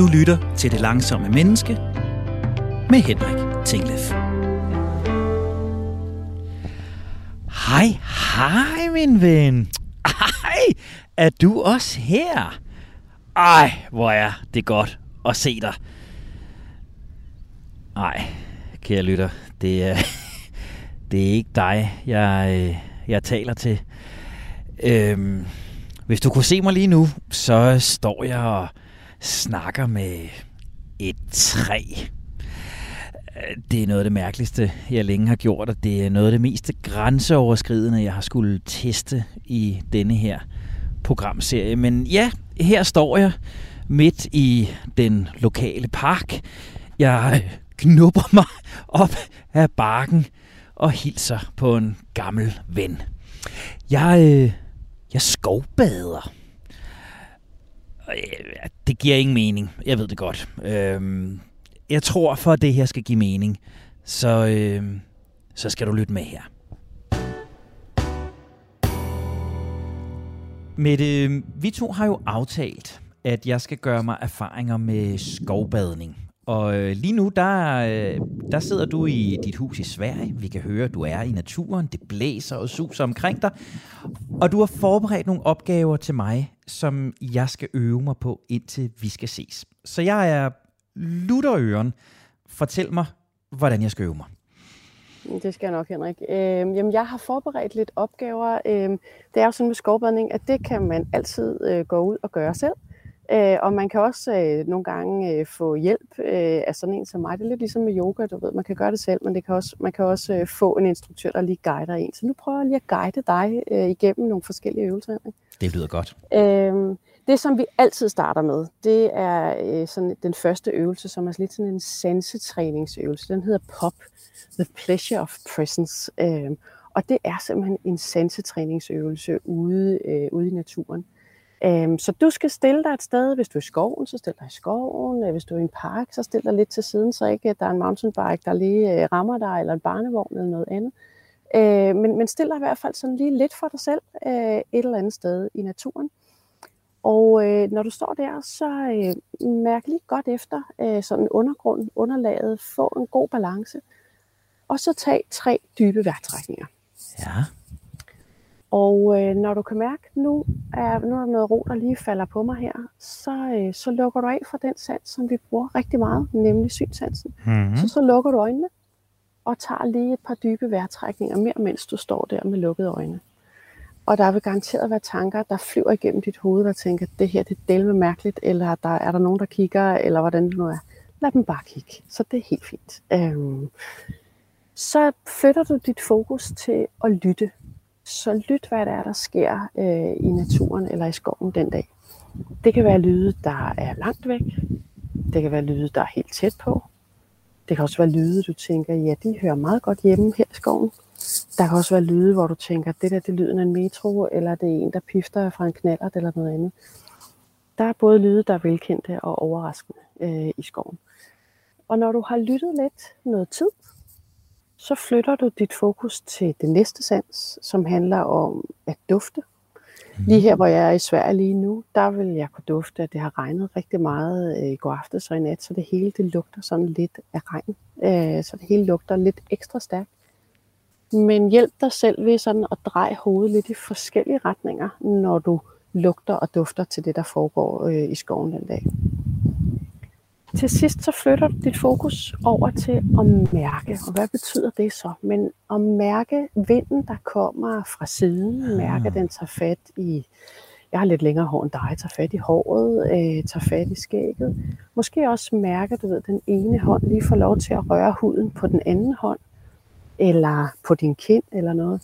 Du lytter til Det Langsomme Menneske med Henrik Tinglef. Hej, hej min ven. Hej, er du også her? Ej, hvor er det godt at se dig. Ej, kære lytter, det er, det er ikke dig, jeg, jeg taler til. Øhm, hvis du kunne se mig lige nu, så står jeg og snakker med et træ. Det er noget af det mærkeligste, jeg længe har gjort, og det er noget af det mest grænseoverskridende, jeg har skulle teste i denne her programserie. Men ja, her står jeg midt i den lokale park. Jeg øh, knupper mig op af barken og hilser på en gammel ven. Jeg, øh, jeg skovbader. Øh, det giver ingen mening. Jeg ved det godt. Øh, jeg tror, for at det her skal give mening, så, øh, så skal du lytte med her. Mette, vi to har jo aftalt, at jeg skal gøre mig erfaringer med skovbadning. Og øh, lige nu, der, øh, der sidder du i dit hus i Sverige. Vi kan høre, at du er i naturen. Det blæser og suser omkring dig. Og du har forberedt nogle opgaver til mig, som jeg skal øve mig på, indtil vi skal ses. Så jeg er lutterøren. Fortæl mig, hvordan jeg skal øve mig. Det skal jeg nok, Henrik. Øh, jamen, jeg har forberedt lidt opgaver. Øh, det er jo sådan med skovbadning, at det kan man altid øh, gå ud og gøre selv. Øh, og man kan også øh, nogle gange øh, få hjælp øh, af sådan en som mig. Det er lidt ligesom med yoga, du ved. Man kan gøre det selv, men det kan også, man kan også øh, få en instruktør, der lige guider en. Så nu prøver jeg lige at guide dig øh, igennem nogle forskellige øvelser. Det lyder godt. Øh, det, som vi altid starter med, det er øh, sådan den første øvelse, som er lidt sådan en sansetræningsøvelse. Den hedder POP, The Pleasure of Presence. Øh, og det er simpelthen en sansetræningsøvelse ude, øh, ude i naturen. Um, så du skal stille dig et sted, hvis du er i skoven, så stil dig i skoven. Øh, hvis du er i en park, så stil dig lidt til siden, så ikke øh, der er en mountainbike, der lige øh, rammer dig, eller en barnevogn eller noget andet. Uh, men, men stil dig i hvert fald sådan lige lidt for dig selv uh, et eller andet sted i naturen. Og når du står der, så mærk lige godt efter uh, sådan undergrunden, underlaget, få en god balance. Og så tag tre dybe vejrtrækninger. Ja. Og øh, når du kan mærke, nu er, nu er der noget ro, der lige falder på mig her, så, øh, så lukker du af for den sans, som vi bruger rigtig meget, nemlig synsansen. Mm-hmm. Så så lukker du øjnene og tager lige et par dybe vejrtrækninger mere, mens du står der med lukkede øjne. Og der vil garanteret være tanker, der flyver igennem dit hoved, der tænker, det her det er med mærkeligt, eller der, er der nogen, der kigger, eller hvordan det nu er. Lad dem bare kigge, så det er helt fint. Øhm, så flytter du dit fokus til at lytte så lyt, hvad der er, der sker øh, i naturen eller i skoven den dag. Det kan være lyde, der er langt væk. Det kan være lyde, der er helt tæt på. Det kan også være lyde, du tænker, ja, de hører meget godt hjemme her i skoven. Der kan også være lyde, hvor du tænker, det der det er lyden af en metro, eller det er en, der pifter fra en knallert eller noget andet. Der er både lyde, der er velkendte og overraskende øh, i skoven. Og når du har lyttet lidt noget tid, så flytter du dit fokus til det næste sans, som handler om at dufte. Lige her, hvor jeg er i Sverige lige nu, der vil jeg kunne dufte, at det har regnet rigtig meget øh, i går aftes og i nat, så det hele det lugter sådan lidt af regn. Øh, så det hele lugter lidt ekstra stærkt. Men hjælp dig selv ved sådan at dreje hovedet lidt i forskellige retninger, når du lugter og dufter til det, der foregår øh, i skoven den dag. Til sidst så flytter du dit fokus over til at mærke. Og hvad betyder det så? Men at mærke vinden, der kommer fra siden. Mærke, at den tager fat i... Jeg har lidt længere hår end dig. Tager fat i håret. Øh, tager fat i skægget. Måske også mærke, du ved, den ene hånd lige får lov til at røre huden på den anden hånd. Eller på din kind eller noget.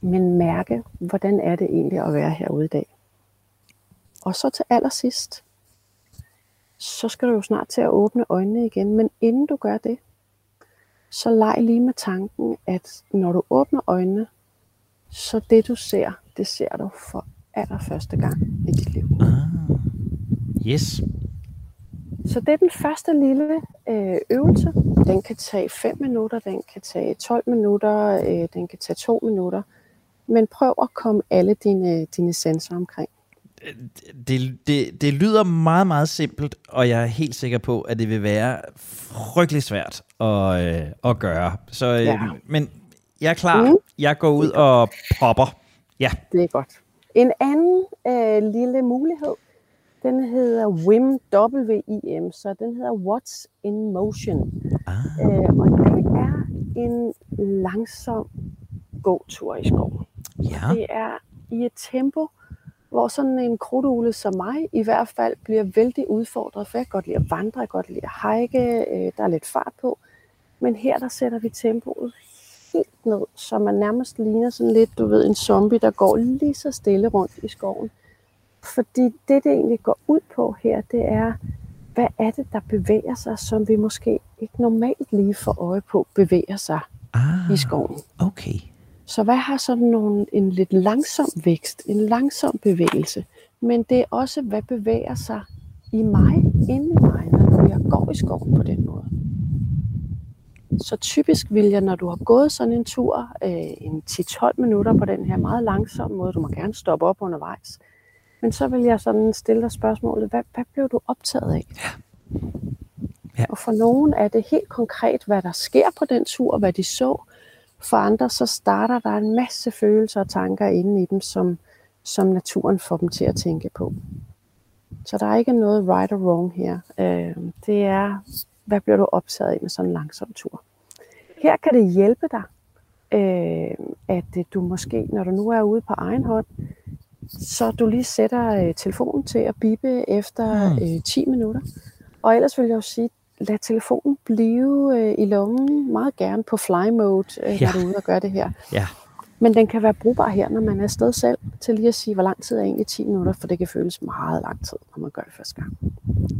Men mærke, hvordan er det egentlig at være herude i dag. Og så til allersidst, så skal du jo snart til at åbne øjnene igen. Men inden du gør det, så leg lige med tanken, at når du åbner øjnene, så det du ser, det ser du for allerførste gang i dit liv. Ah, yes. Så det er den første lille øh, øvelse. Den kan tage 5 minutter, den kan tage 12 minutter, øh, den kan tage 2 minutter. Men prøv at komme alle dine, dine sensorer omkring. Det, det, det lyder meget, meget simpelt, og jeg er helt sikker på, at det vil være frygtelig svært at, øh, at gøre. Så, øh, ja. Men jeg er klar. Mm. Jeg går ud og popper. Ja. Det er godt. En anden øh, lille mulighed, den hedder WIM, W-I-M, så den hedder What's in Motion. Ah. Øh, og det er en langsom gåtur i skoven. Ja. Det er i et tempo, hvor sådan en krudtugle som mig i hvert fald bliver vældig udfordret, for jeg kan godt lide at vandre, jeg kan godt lide at hike, øh, der er lidt fart på. Men her der sætter vi tempoet helt ned, så man nærmest ligner sådan lidt, du ved, en zombie, der går lige så stille rundt i skoven. Fordi det, det egentlig går ud på her, det er, hvad er det, der bevæger sig, som vi måske ikke normalt lige får øje på, bevæger sig ah, i skoven. Okay. Så hvad har sådan nogle, en lidt langsom vækst, en langsom bevægelse, men det er også, hvad bevæger sig i mig, inde i mig, når jeg går i skoven på den måde. Så typisk vil jeg, når du har gået sådan en tur, øh, en 10-12 minutter på den her meget langsomme måde, du må gerne stoppe op undervejs, men så vil jeg sådan stille dig spørgsmålet, hvad, hvad blev du optaget af? Ja. Ja. Og for nogen er det helt konkret, hvad der sker på den tur, hvad de så. For andre så starter der en masse følelser og tanker inde i dem, som, som naturen får dem til at tænke på. Så der er ikke noget right or wrong her. Øh, det er, hvad bliver du optaget af med sådan en langsom tur? Her kan det hjælpe dig, øh, at du måske, når du nu er ude på egen hånd, så du lige sætter øh, telefonen til at bippe efter mm. øh, 10 minutter. Og ellers vil jeg jo sige, lad telefonen blive øh, i lommen meget gerne på fly mode, øh, ja. når du er ude og gøre det her. Ja. Men den kan være brugbar her, når man er afsted selv, til lige at sige, hvor lang tid er egentlig 10 minutter, for det kan føles meget lang tid, når man gør det første gang.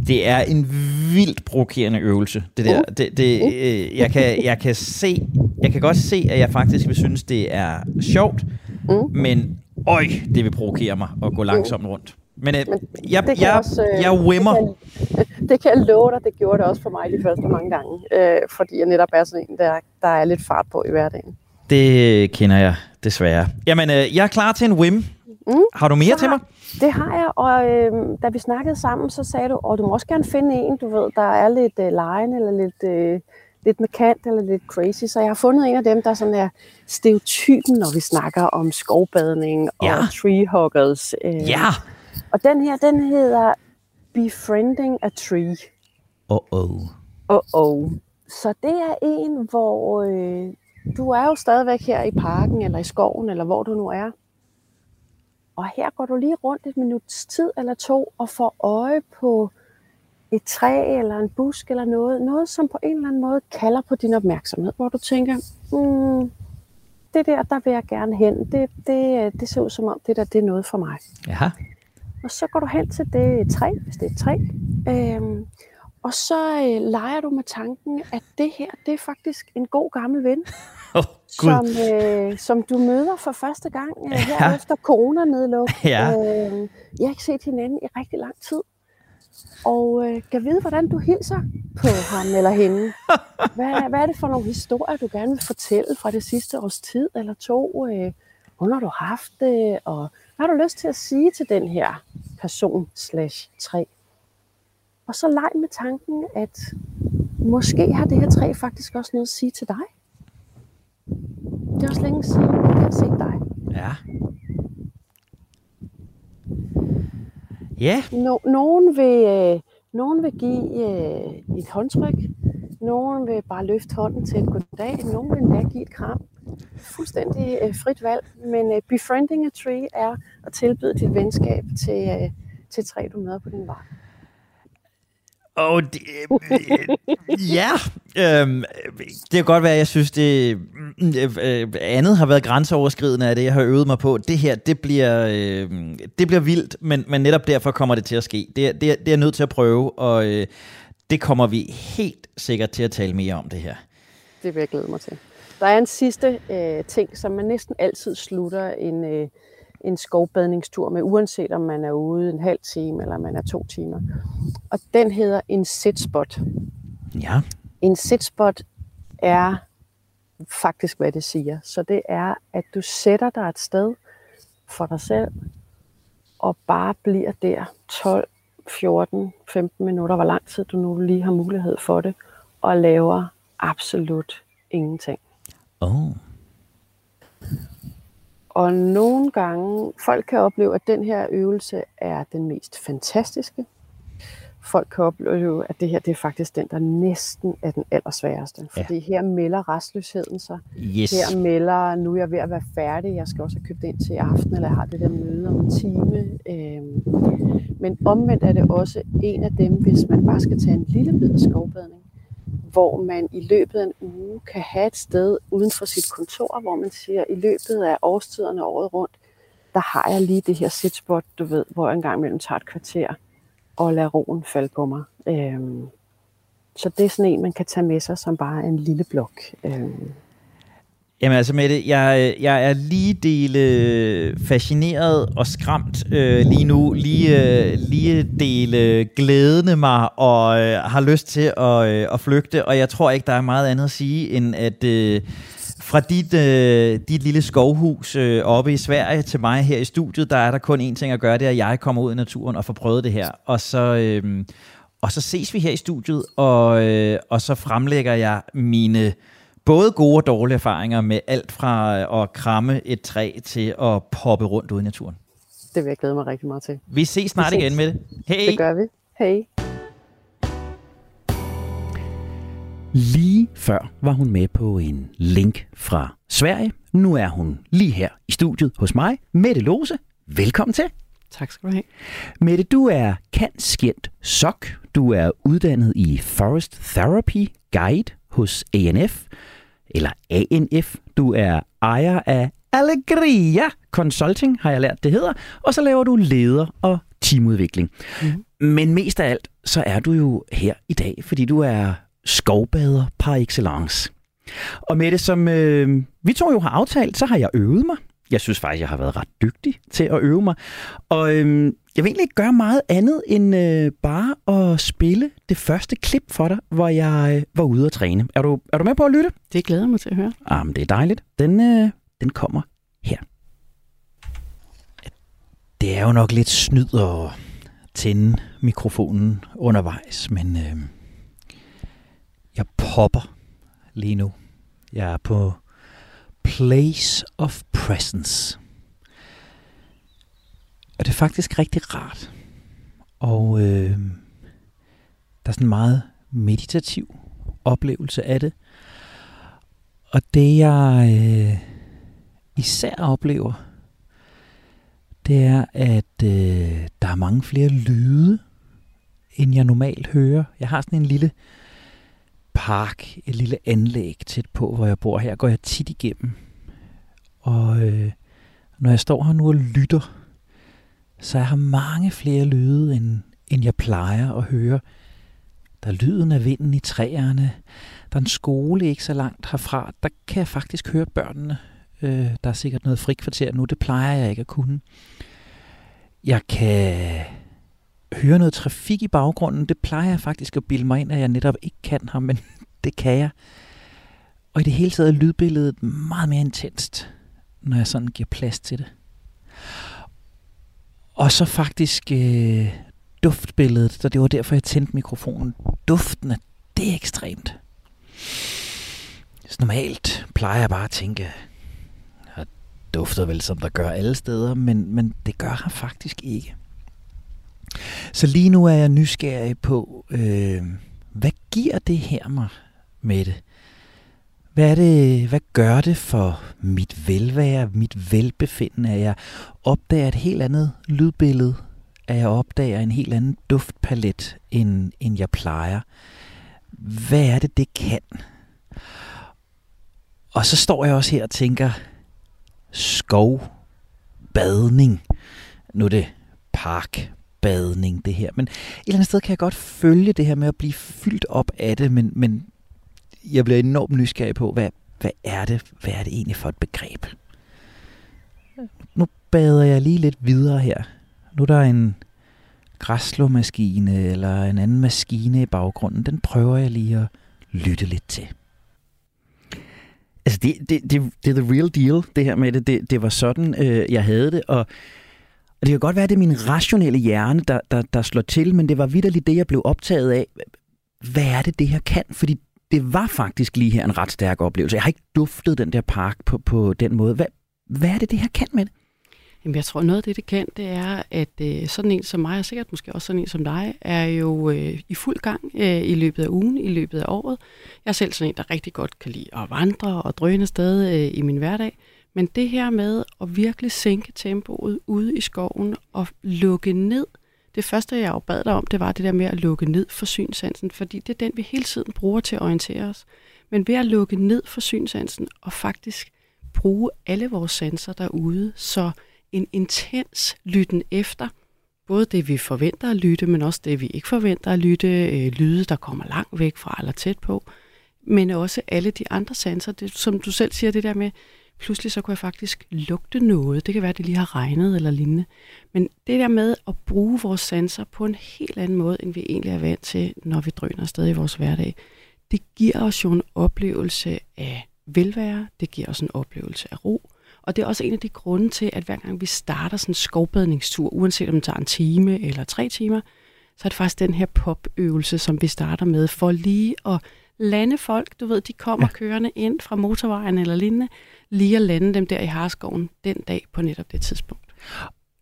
Det er en vildt provokerende øvelse, det der. Uh. Det, det, øh, jeg, kan, jeg, kan se, jeg kan godt se, at jeg faktisk vil synes, det er sjovt, uh. men øj, det vil provokere mig at gå langsomt rundt. Men, øh, Men jeg, det jeg, også, øh, jeg wimmer. Det kan, det kan jeg love dig, det gjorde det også for mig de første mange gange. Øh, fordi jeg netop er sådan en, der, der er lidt fart på i hverdagen. Det kender jeg desværre. Jamen, øh, jeg er klar til en whim. Mm. Har du mere til mig? Det har jeg, og øh, da vi snakkede sammen, så sagde du, at du må også gerne finde en, du ved, der er lidt øh, lejen eller lidt... Øh, lidt markant eller lidt crazy. Så jeg har fundet en af dem, der sådan er stereotypen, når vi snakker om skovbadning og ja. treehuggers. Øh. Ja. Og den her, den hedder Befriending a Tree. Uh-oh. Uh-oh. Så det er en, hvor øh, du er jo stadigvæk her i parken, eller i skoven, eller hvor du nu er. Og her går du lige rundt et minuts tid eller to, og får øje på et træ eller en busk eller noget, noget som på en eller anden måde kalder på din opmærksomhed, hvor du tænker, mm, det der, der vil jeg gerne hen. Det, det, det ser ud som om, det der, det er noget for mig. Ja. Og så går du hen til det træ, hvis det er et træ, øhm, og så øh, leger du med tanken, at det her, det er faktisk en god gammel ven, oh, som, øh, som du møder for første gang øh, her ja. efter coronanedluk. Ja. Øh, jeg har ikke set hinanden i rigtig lang tid. Og øh, kan vide, hvordan du hilser på ham eller hende. Hvad, hvad er det for nogle historier, du gerne vil fortælle fra det sidste års tid eller to? Øh, hvordan har du haft det? Og hvad har du lyst til at sige til den her person slash træ? Og så leg med tanken, at måske har det her træ faktisk også noget at sige til dig. Det er også længe siden, jeg har set dig. Ja. Ja. No, nogen, vil, øh, nogen vil give øh, et håndtryk. Nogen vil bare løfte hånden til et goddag. Nogen vil endda give et kram. Fuldstændig øh, frit valg. Men øh, befriending a tree er at tilbyde dit venskab til, øh, til træ, du møder på din vej. Og det, ja, øhm, det kan godt være, at jeg synes, det øh, andet har været grænseoverskridende af det, jeg har øvet mig på. Det her, det bliver, øh, det bliver vildt, men, men netop derfor kommer det til at ske. Det, det, det er jeg nødt til at prøve, og øh, det kommer vi helt sikkert til at tale mere om det her. Det vil jeg glæde mig til. Der er en sidste øh, ting, som man næsten altid slutter en... Øh, en skovbadningstur med, uanset om man er ude en halv time eller man er to timer. Og den hedder en sit-spot. Ja. En sit-spot er faktisk, hvad det siger. Så det er, at du sætter dig et sted for dig selv, og bare bliver der 12, 14, 15 minutter, hvor lang tid du nu lige har mulighed for det, og laver absolut ingenting. Oh. Og nogle gange, folk kan opleve, at den her øvelse er den mest fantastiske. Folk kan opleve, at det her det er faktisk den, der næsten er den allersværeste. Fordi ja. her melder restløsheden sig. Yes. Her melder, nu er jeg ved at være færdig, jeg skal også have købt ind til i aften, eller jeg har det der møde om en time. Øhm, men omvendt er det også en af dem, hvis man bare skal tage en lille bid af skovbadning, hvor man i løbet af en uge kan have et sted uden for sit kontor, hvor man siger, i løbet af årstiderne året rundt, der har jeg lige det her sitspot, du ved, hvor jeg engang mellem tager et kvarter og lader roen falde på mig. Øhm, så det er sådan en, man kan tage med sig som bare en lille blok. Øhm, Jamen altså Mette, jeg, jeg er lige dele fascineret og skræmt øh, lige nu. Lige, øh, lige dele glædende mig og øh, har lyst til at, øh, at flygte. Og jeg tror ikke, der er meget andet at sige, end at øh, fra dit, øh, dit lille skovhus øh, oppe i Sverige til mig her i studiet, der er der kun én ting at gøre, det er, at jeg kommer ud i naturen og får prøvet det her. Og så... Øh, og så ses vi her i studiet, og, øh, og så fremlægger jeg mine både gode og dårlige erfaringer med alt fra at kramme et træ til at poppe rundt ude i naturen. det vil jeg glæde mig rigtig meget til. Vi ses snart Vi ses. igen med det. Hej! Det gør vi. Hej. Lige før var hun med på en link fra Sverige. Nu er hun lige her i studiet hos mig. Mette Lose, velkommen til. Tak skal du have. Mette, du er kantskjent sok. Du er uddannet i Forest Therapy Guide hos ANF, eller ANF. Du er ejer af Allegria Consulting, har jeg lært det hedder, og så laver du leder- og teamudvikling. Mm. Men mest af alt, så er du jo her i dag, fordi du er skovbader par excellence. Og med det, som øh, vi to jo har aftalt, så har jeg øvet mig. Jeg synes faktisk, jeg har været ret dygtig til at øve mig. Og øh, jeg vil egentlig ikke gøre meget andet end øh, bare at spille det første klip for dig, hvor jeg øh, var ude at træne. Er du, er du med på at lytte? Det glæder jeg mig til at høre. Jamen, det er dejligt. Den, øh, den kommer her. Det er jo nok lidt snyd at tænde mikrofonen undervejs, men øh, jeg popper lige nu. Jeg er på Place of Presence. Og det er faktisk rigtig rart. Og øh, der er sådan en meget meditativ oplevelse af det. Og det jeg øh, især oplever, det er, at øh, der er mange flere lyde, end jeg normalt hører. Jeg har sådan en lille park, et lille anlæg tæt på, hvor jeg bor. Her går jeg tit igennem. Og øh, når jeg står her nu og lytter, så jeg har mange flere lyde, end, end jeg plejer at høre. Der er lyden af vinden i træerne. Der er en skole ikke så langt herfra. Der kan jeg faktisk høre børnene. Øh, der er sikkert noget frikvarter nu. Det plejer jeg ikke at kunne. Jeg kan høre noget trafik i baggrunden. Det plejer jeg faktisk at bilde mig ind, at jeg netop ikke kan her, men det kan jeg. Og i det hele taget er lydbilledet meget mere intenst, når jeg sådan giver plads til det. Og så faktisk øh, duftbilledet, så det var derfor, jeg tændte mikrofonen. Duften, er det er ekstremt. Så normalt plejer jeg bare at tænke, jeg dufter vel som der gør alle steder, men, men det gør han faktisk ikke. Så lige nu er jeg nysgerrig på, øh, hvad giver det her mig med det? Hvad, er det, hvad gør det for mit velvære, mit velbefindende, at jeg opdager et helt andet lydbillede, at jeg opdager en helt anden duftpalet, end, end jeg plejer? Hvad er det, det kan? Og så står jeg også her og tænker, skov, badning, Nu er det badning, det her. Men et eller andet sted kan jeg godt følge det her med at blive fyldt op af det, men, men jeg bliver enormt nysgerrig på, hvad, hvad er det? Hvad er det egentlig for et begreb? Nu bader jeg lige lidt videre her. Nu er der en græslåmaskine eller en anden maskine i baggrunden. Den prøver jeg lige at lytte lidt til. Altså, det, det, det, det er the real deal, det her med det. Det, det var sådan, øh, jeg havde det, og, og det kan godt være, at det er min rationelle hjerne, der, der, der slår til, men det var vidderligt det, jeg blev optaget af. Hvad er det, det her kan? Fordi det var faktisk lige her en ret stærk oplevelse. Jeg har ikke duftet den der park på, på den måde. Hvad, hvad er det, det her kan med det? Jamen, jeg tror, noget af det, det kan, det er, at øh, sådan en som mig, og sikkert måske også sådan en som dig, er jo øh, i fuld gang øh, i løbet af ugen, i løbet af året. Jeg er selv sådan en, der rigtig godt kan lide at vandre og drøne sted øh, i min hverdag. Men det her med at virkelig sænke tempoet ude i skoven og lukke ned, det første, jeg jo bad dig om, det var det der med at lukke ned for synsansen, fordi det er den, vi hele tiden bruger til at orientere os. Men ved at lukke ned for synsansen og faktisk bruge alle vores sanser derude, så en intens lytten efter, både det, vi forventer at lytte, men også det, vi ikke forventer at lytte, øh, lyde, der kommer langt væk fra eller tæt på, men også alle de andre sanser, det, som du selv siger, det der med, pludselig så kunne jeg faktisk lugte noget. Det kan være, at det lige har regnet eller lignende. Men det der med at bruge vores sanser på en helt anden måde, end vi egentlig er vant til, når vi drøner afsted i vores hverdag, det giver os jo en oplevelse af velvære, det giver os en oplevelse af ro, og det er også en af de grunde til, at hver gang vi starter sådan en skovbadningstur, uanset om det tager en time eller tre timer, så er det faktisk den her popøvelse, som vi starter med, for lige at lande folk. Du ved, de kommer ja. kørende ind fra motorvejen eller lignende, lige at lande dem der i Harskoven den dag på netop det tidspunkt.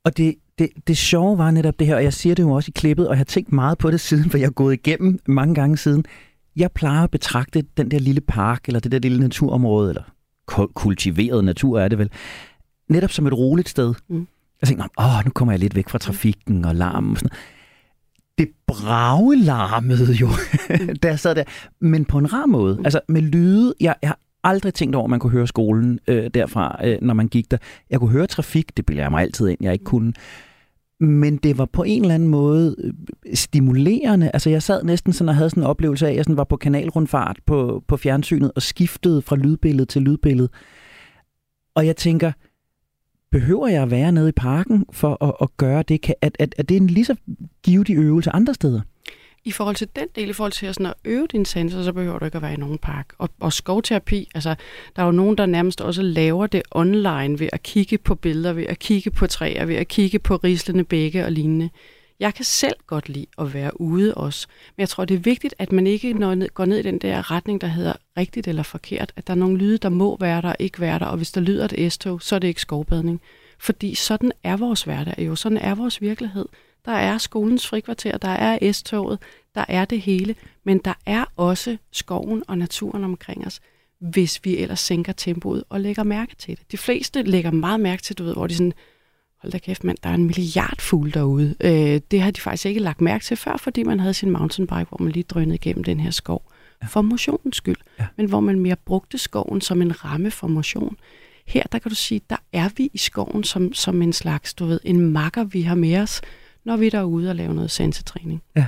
Og det, det, det sjove var netop det her, og jeg siger det jo også i klippet, og jeg har tænkt meget på det siden, for jeg har gået igennem mange gange siden. Jeg plejer at betragte den der lille park, eller det der lille naturområde, eller kultiveret natur er det vel, netop som et roligt sted. Mm. Jeg tænkte, åh, nu kommer jeg lidt væk fra trafikken og larmen og sådan noget. Det bragelarmede jo, mm. da jeg sad der, men på en rar måde. Mm. Altså med lyde, jeg, jeg har aldrig tænkt over, at man kunne høre skolen øh, derfra, øh, når man gik der. Jeg kunne høre trafik, det bilder jeg mig altid ind, jeg ikke kunne. Men det var på en eller anden måde øh, stimulerende. Altså jeg sad næsten sådan og havde sådan en oplevelse af, at jeg sådan var på kanalrundfart på, på fjernsynet og skiftede fra lydbillede til lydbillede. Og jeg tænker, behøver jeg at være nede i parken for at, at gøre det? Kan, at, at, at det er en lige så givetig øvelse andre steder? I forhold til den del, i forhold til at, sådan at øve dine sanser, så behøver du ikke at være i nogen park. Og, og skovterapi, altså der er jo nogen, der nærmest også laver det online ved at kigge på billeder, ved at kigge på træer, ved at kigge på rislende bække og lignende. Jeg kan selv godt lide at være ude også, men jeg tror, det er vigtigt, at man ikke når, går ned i den der retning, der hedder rigtigt eller forkert, at der er nogle lyde, der må være der og ikke være der, og hvis der lyder et S-tog, så er det ikke skovbadning. Fordi sådan er vores hverdag jo, sådan er vores virkelighed. Der er skolens frikvarter, der er S-toget, der er det hele, men der er også skoven og naturen omkring os, hvis vi ellers sænker tempoet og lægger mærke til det. De fleste lægger meget mærke til, du ved, hvor de sådan, hold da kæft mand, der er en milliard fugle derude. Øh, det har de faktisk ikke lagt mærke til før, fordi man havde sin mountainbike, hvor man lige drønede igennem den her skov. Ja. For motionens skyld, ja. men hvor man mere brugte skoven som en ramme for motion. Her, der kan du sige, der er vi i skoven som, som en slags, du ved, en makker, vi har med os, når vi er derude og laver noget sansetræning. Ja.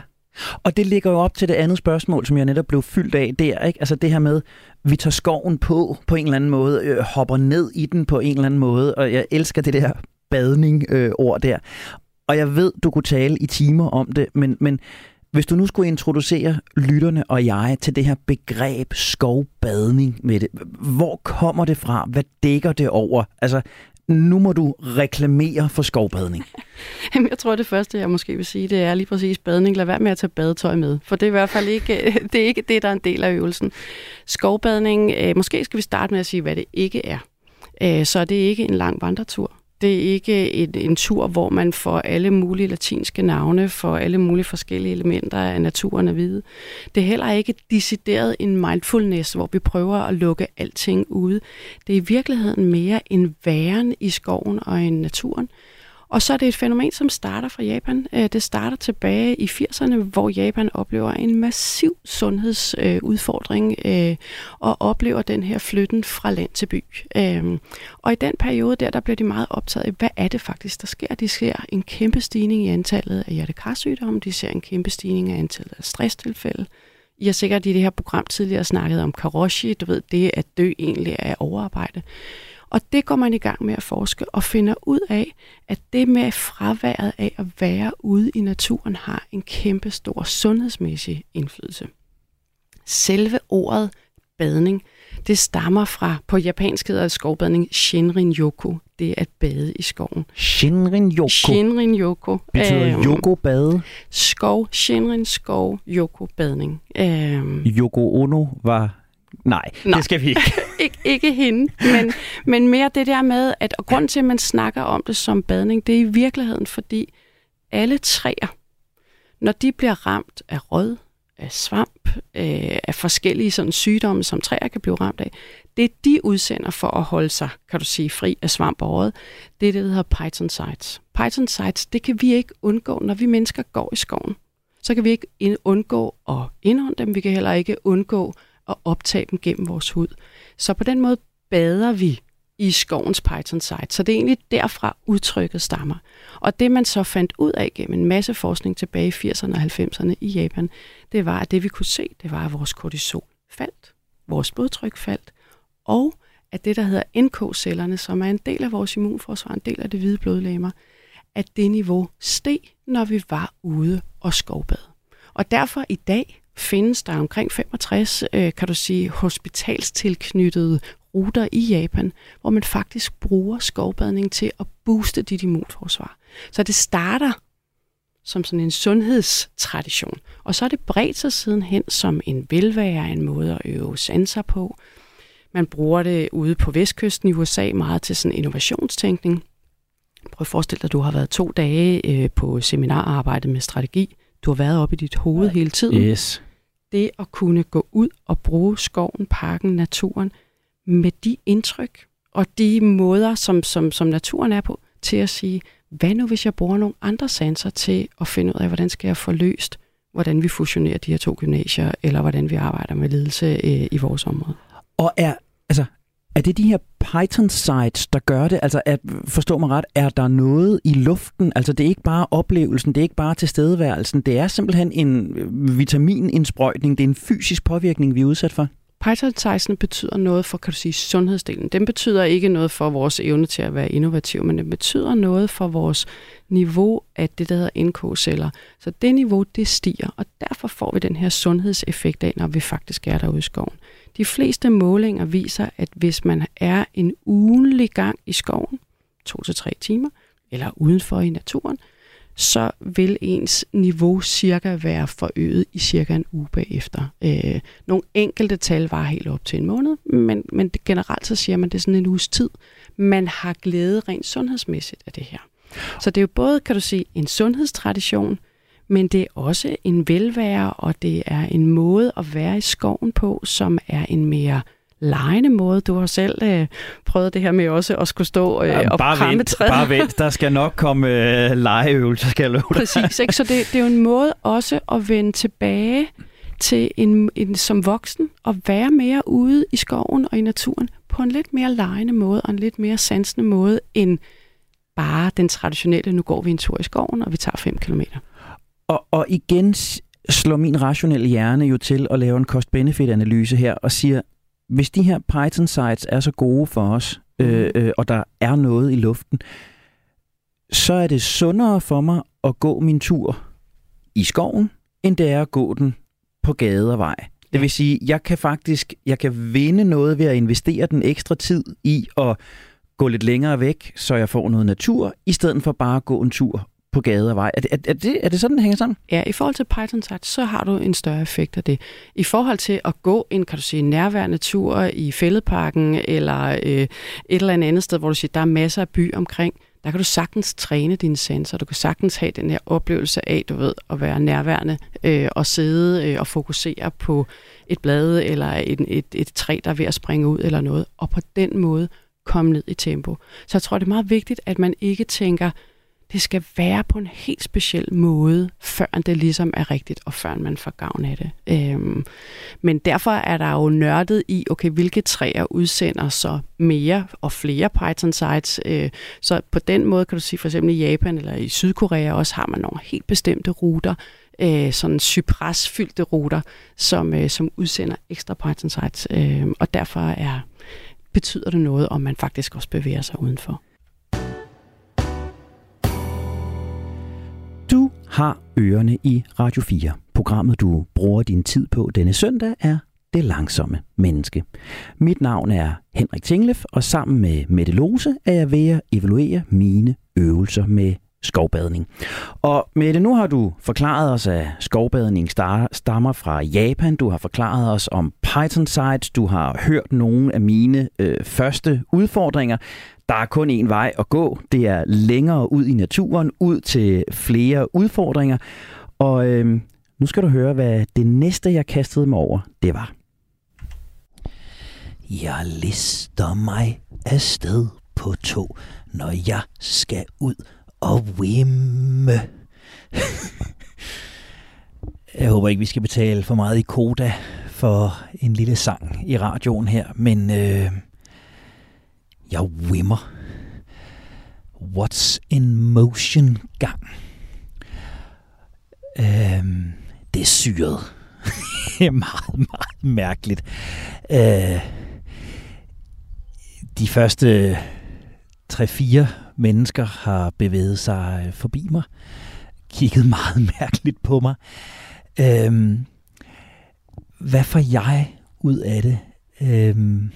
Og det ligger jo op til det andet spørgsmål, som jeg netop blev fyldt af der. Ikke? Altså det her med, vi tager skoven på på en eller anden måde, øh, hopper ned i den på en eller anden måde, og jeg elsker det der badning-ord øh, der. Og jeg ved, du kunne tale i timer om det, men, men hvis du nu skulle introducere lytterne og jeg til det her begreb skovbadning med det, hvor kommer det fra? Hvad dækker det over? Altså, nu må du reklamere for skovbadning. Jamen, jeg tror, det første, jeg måske vil sige, det er lige præcis badning. Lad være med at tage badetøj med, for det er i hvert fald ikke det, er ikke det der er en del af øvelsen. Skovbadning, øh, måske skal vi starte med at sige, hvad det ikke er. Øh, så det er ikke en lang vandretur. Det er ikke en, en tur, hvor man får alle mulige latinske navne for alle mulige forskellige elementer af naturen at vide. Det er heller ikke decideret en mindfulness, hvor vi prøver at lukke alting ude. Det er i virkeligheden mere en væren i skoven og i naturen, og så er det et fænomen, som starter fra Japan. Øh, det starter tilbage i 80'erne, hvor Japan oplever en massiv sundhedsudfordring øh, og oplever den her flytten fra land til by. Øhm, og i den periode der, der bliver de meget optaget af, hvad er det faktisk, der sker? De ser en kæmpe stigning i antallet af hjertekarsygdomme, de ser en kæmpe stigning i antallet af stresstilfælde, I har sikkert i det her program tidligere snakket om karoshi, du ved, det at dø egentlig er overarbejde. Og det går man i gang med at forske og finder ud af, at det med fraværet af at være ude i naturen har en kæmpe stor sundhedsmæssig indflydelse. Selve ordet badning det stammer fra, på japansk hedder skovbadning, Shinrin-yoku. Det er at bade i skoven. Shinrin-yoku? Shinrin-yoku. Betyder øhm, yoko-bade? Skov, Shinrin, skov, yoko-badning. Øhm. Yoko Ono var Nej, Nej, det skal vi ikke. Ik- ikke hende, men, men mere det der med, at og grund til, at man snakker om det som badning, det er i virkeligheden, fordi alle træer, når de bliver ramt af rød, af svamp, øh, af forskellige sådan sygdomme, som træer kan blive ramt af, det de udsender for at holde sig, kan du sige, fri af svamp og rød, det er det, der hedder python sites. Python sites, det kan vi ikke undgå, når vi mennesker går i skoven. Så kan vi ikke undgå at indånde dem, vi kan heller ikke undgå og optage dem gennem vores hud. Så på den måde bader vi i skovens python site. Så det er egentlig derfra udtrykket stammer. Og det man så fandt ud af gennem en masse forskning tilbage i 80'erne og 90'erne i Japan, det var, at det vi kunne se, det var, at vores kortisol faldt, vores blodtryk faldt, og at det, der hedder NK-cellerne, som er en del af vores immunforsvar, en del af det hvide blodlægmer, at det niveau steg, når vi var ude og skovbad. Og derfor i dag findes der omkring 65, øh, kan du sige, hospitalstilknyttede ruter i Japan, hvor man faktisk bruger skovbadning til at booste dit immunforsvar. Så det starter som sådan en sundhedstradition, og så er det bredt sig sidenhen som en velvære, en måde at øve sanser på. Man bruger det ude på vestkysten i USA meget til sådan innovationstænkning. Prøv at forestille dig, at du har været to dage øh, på seminararbejde med strategi. Du har været oppe i dit hoved hele tiden. Yes. Det at kunne gå ud og bruge skoven, parken, naturen – med de indtryk og de måder, som, som, som naturen er på, til at sige, hvad nu hvis jeg bruger nogle andre sanser til at finde ud af, hvordan skal jeg få løst, hvordan vi fusionerer de her to gymnasier, eller hvordan vi arbejder med ledelse øh, i vores område. Og er, altså, er det de her Python sites, der gør det? Altså, at, forstå mig ret, er der noget i luften? Altså, det er ikke bare oplevelsen, det er ikke bare tilstedeværelsen, det er simpelthen en øh, vitaminindsprøjtning, det er en fysisk påvirkning, vi er udsat for? Python betyder noget for, kan du sige, sundhedsdelen. Den betyder ikke noget for vores evne til at være innovativ, men den betyder noget for vores niveau af det, der hedder NK-celler. Så det niveau, det stiger, og derfor får vi den her sundhedseffekt af, når vi faktisk er derude i skoven. De fleste målinger viser, at hvis man er en ugenlig gang i skoven, to til tre timer, eller udenfor i naturen, så vil ens niveau cirka være forøget i cirka en uge bagefter. Øh, nogle enkelte tal var helt op til en måned, men, men generelt så siger man, at det er sådan en uges tid. Man har glæde rent sundhedsmæssigt af det her. Så det er jo både, kan du sige, en sundhedstradition, men det er også en velvære, og det er en måde at være i skoven på, som er en mere lejende måde. Du har selv øh, prøvet det her med også at skulle stå øh, ja, og bare kramme vent, træet. Bare vent, der skal nok komme øh, legeøvelser, skal jeg love dig. Præcis, ikke? så det, det er jo en måde også at vende tilbage til en, en, som voksen og være mere ude i skoven og i naturen på en lidt mere lejende måde og en lidt mere sansende måde end bare den traditionelle, nu går vi en tur i skoven, og vi tager 5 kilometer. Og, og igen slår min rationelle hjerne jo til at lave en cost-benefit-analyse her og siger, hvis de her Python sites er så gode for os, øh, mm. øh, og der er noget i luften, så er det sundere for mig at gå min tur i skoven, end det er at gå den på gade og vej. Det vil sige, jeg kan faktisk jeg kan vinde noget ved at investere den ekstra tid i at gå lidt længere væk, så jeg får noget natur, i stedet for bare at gå en tur på gade og vej. Er det, er, er, det, er det sådan, det hænger sammen? Ja, i forhold til Python sagt, så har du en større effekt af det. I forhold til at gå en, kan du sige, nærværende tur i fældeparken, eller øh, et eller andet sted, hvor du siger, der er masser af by omkring, der kan du sagtens træne dine sensorer. Du kan sagtens have den her oplevelse af, du ved, at være nærværende øh, og sidde øh, og fokusere på et blad eller et, et, et træ, der er ved at springe ud eller noget, og på den måde komme ned i tempo. Så jeg tror, det er meget vigtigt, at man ikke tænker, det skal være på en helt speciel måde, før det ligesom er rigtigt, og før man får gavn af det. Øhm, men derfor er der jo nørdet i, okay, hvilke træer udsender så mere og flere Python sites. Øh, så på den måde kan du sige, for eksempel i Japan eller i Sydkorea også har man nogle helt bestemte ruter, øh, sådan cypresfyldte ruter, som, øh, som udsender ekstra Python sites. Øh, og derfor er, betyder det noget, om man faktisk også bevæger sig udenfor. Har ørerne i Radio 4. Programmet, du bruger din tid på denne søndag, er det langsomme menneske. Mit navn er Henrik Tinglef, og sammen med Mette Lose er jeg ved at evaluere mine øvelser med skovbadning. Og Mette, nu har du forklaret os, at skovbadning stammer fra Japan. Du har forklaret os om Python sites. Du har hørt nogle af mine øh, første udfordringer. Der er kun én vej at gå. Det er længere ud i naturen, ud til flere udfordringer. Og øh, nu skal du høre, hvad det næste, jeg kastede mig over, det var. Jeg lister mig afsted på to, når jeg skal ud og vimme. jeg håber ikke, vi skal betale for meget i koda for en lille sang i radioen her, men øh, jeg wimmer. What's in motion gang. Øhm, det er syret. er meget, meget mærkeligt. Øh, de første 3-4 mennesker har bevæget sig øh, forbi mig, kigget meget mærkeligt på mig. Øhm, hvad får jeg ud af det? Øhm,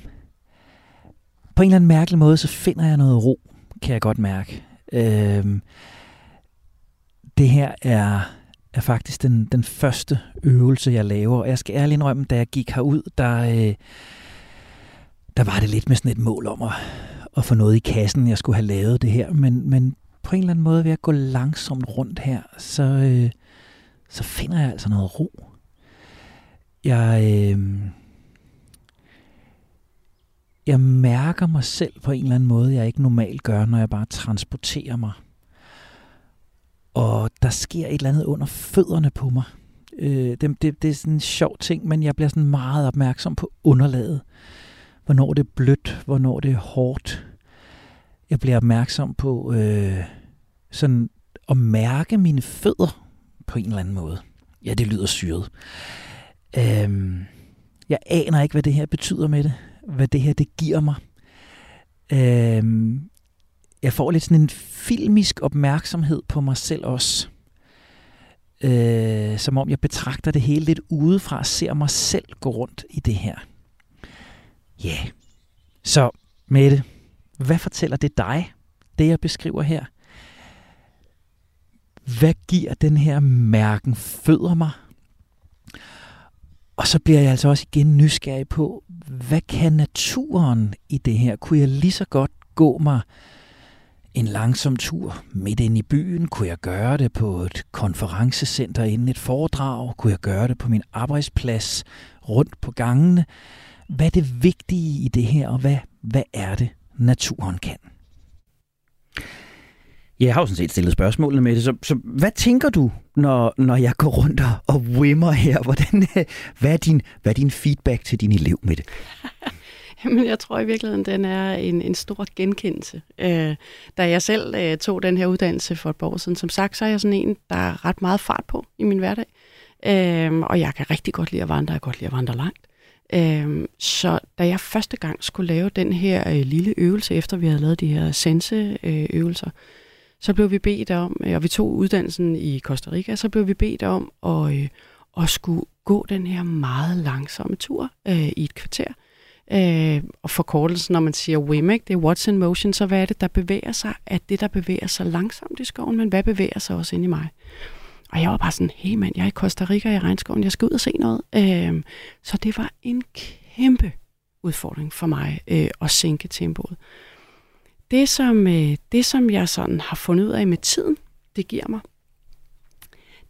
på en eller anden mærkelig måde, så finder jeg noget ro, kan jeg godt mærke. Øhm, det her er er faktisk den, den første øvelse, jeg laver. Og jeg skal ærligt indrømme, da jeg gik herud, der, øh, der var det lidt med sådan et mål om at, at få noget i kassen, jeg skulle have lavet det her. Men, men på en eller anden måde ved at gå langsomt rundt her, så, øh, så finder jeg altså noget ro. Jeg, øh, jeg mærker mig selv på en eller anden måde, jeg ikke normalt gør, når jeg bare transporterer mig og der sker et eller andet under fødderne på mig. Øh, det, det, det er sådan en sjov ting, men jeg bliver sådan meget opmærksom på underlaget. Hvornår det er blødt, hvornår det er hårdt. Jeg bliver opmærksom på øh, sådan at mærke mine fødder på en eller anden måde. Ja, det lyder syret. Øh, jeg aner ikke, hvad det her betyder med det. Hvad det her, det giver mig. Øh, jeg får lidt sådan en filmisk opmærksomhed på mig selv også. Øh, som om jeg betragter det hele lidt udefra og ser mig selv gå rundt i det her. Ja. Yeah. Så Mette, hvad fortæller det dig, det jeg beskriver her? Hvad giver den her mærken fødder mig? Og så bliver jeg altså også igen nysgerrig på, hvad kan naturen i det her? Kunne jeg lige så godt gå mig en langsom tur midt ind i byen. Kunne jeg gøre det på et konferencecenter inden et foredrag? Kunne jeg gøre det på min arbejdsplads rundt på gangene? Hvad er det vigtige i det her, og hvad, hvad er det, naturen kan? Jeg har jo sådan set stillet spørgsmålene med det. Så, så hvad tænker du, når, når jeg går rundt og, og wimmer her? Hvordan, hvad, er din, hvad er din feedback til din elev med det? Jamen, jeg tror i virkeligheden, den er en, en stor genkendelse. Øh, da jeg selv øh, tog den her uddannelse for et par år siden, som sagt, så er jeg sådan en, der er ret meget fart på i min hverdag. Øh, og jeg kan rigtig godt lide at vandre, jeg kan godt lide at vandre langt. Øh, så da jeg første gang skulle lave den her øh, lille øvelse, efter vi havde lavet de her senseøvelser, øh, så blev vi bedt om, øh, og vi tog uddannelsen i Costa Rica, så blev vi bedt om at, øh, at skulle gå den her meget langsomme tur øh, i et kvarter. Øh, og forkortelsen, når man siger WIMIC, det er What's in Motion, så hvad er det, der bevæger sig? At det, der bevæger sig langsomt i skoven, men hvad bevæger sig også ind i mig? Og jeg var bare sådan, hey mand, jeg er i Costa Rica i regnskoven, jeg skal ud og se noget. Øh, så det var en kæmpe udfordring for mig øh, at sænke tempoet. Det som, øh, det, som jeg sådan har fundet ud af med tiden, det giver mig,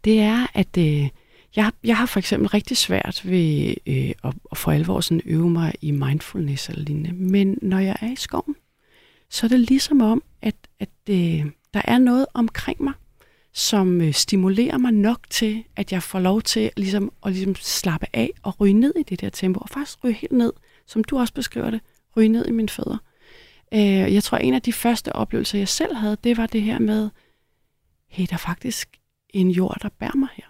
det er, at øh, jeg, jeg har for eksempel rigtig svært ved øh, at, at for alvor sådan øve mig i mindfulness eller lignende. Men når jeg er i skoven, så er det ligesom om, at, at øh, der er noget omkring mig, som øh, stimulerer mig nok til, at jeg får lov til ligesom, at ligesom slappe af og ryge ned i det der tempo. Og faktisk ryge helt ned, som du også beskriver det, ryge ned i mine fødder. Øh, jeg tror, en af de første oplevelser, jeg selv havde, det var det her med, hey, der er faktisk en jord, der bærer mig her.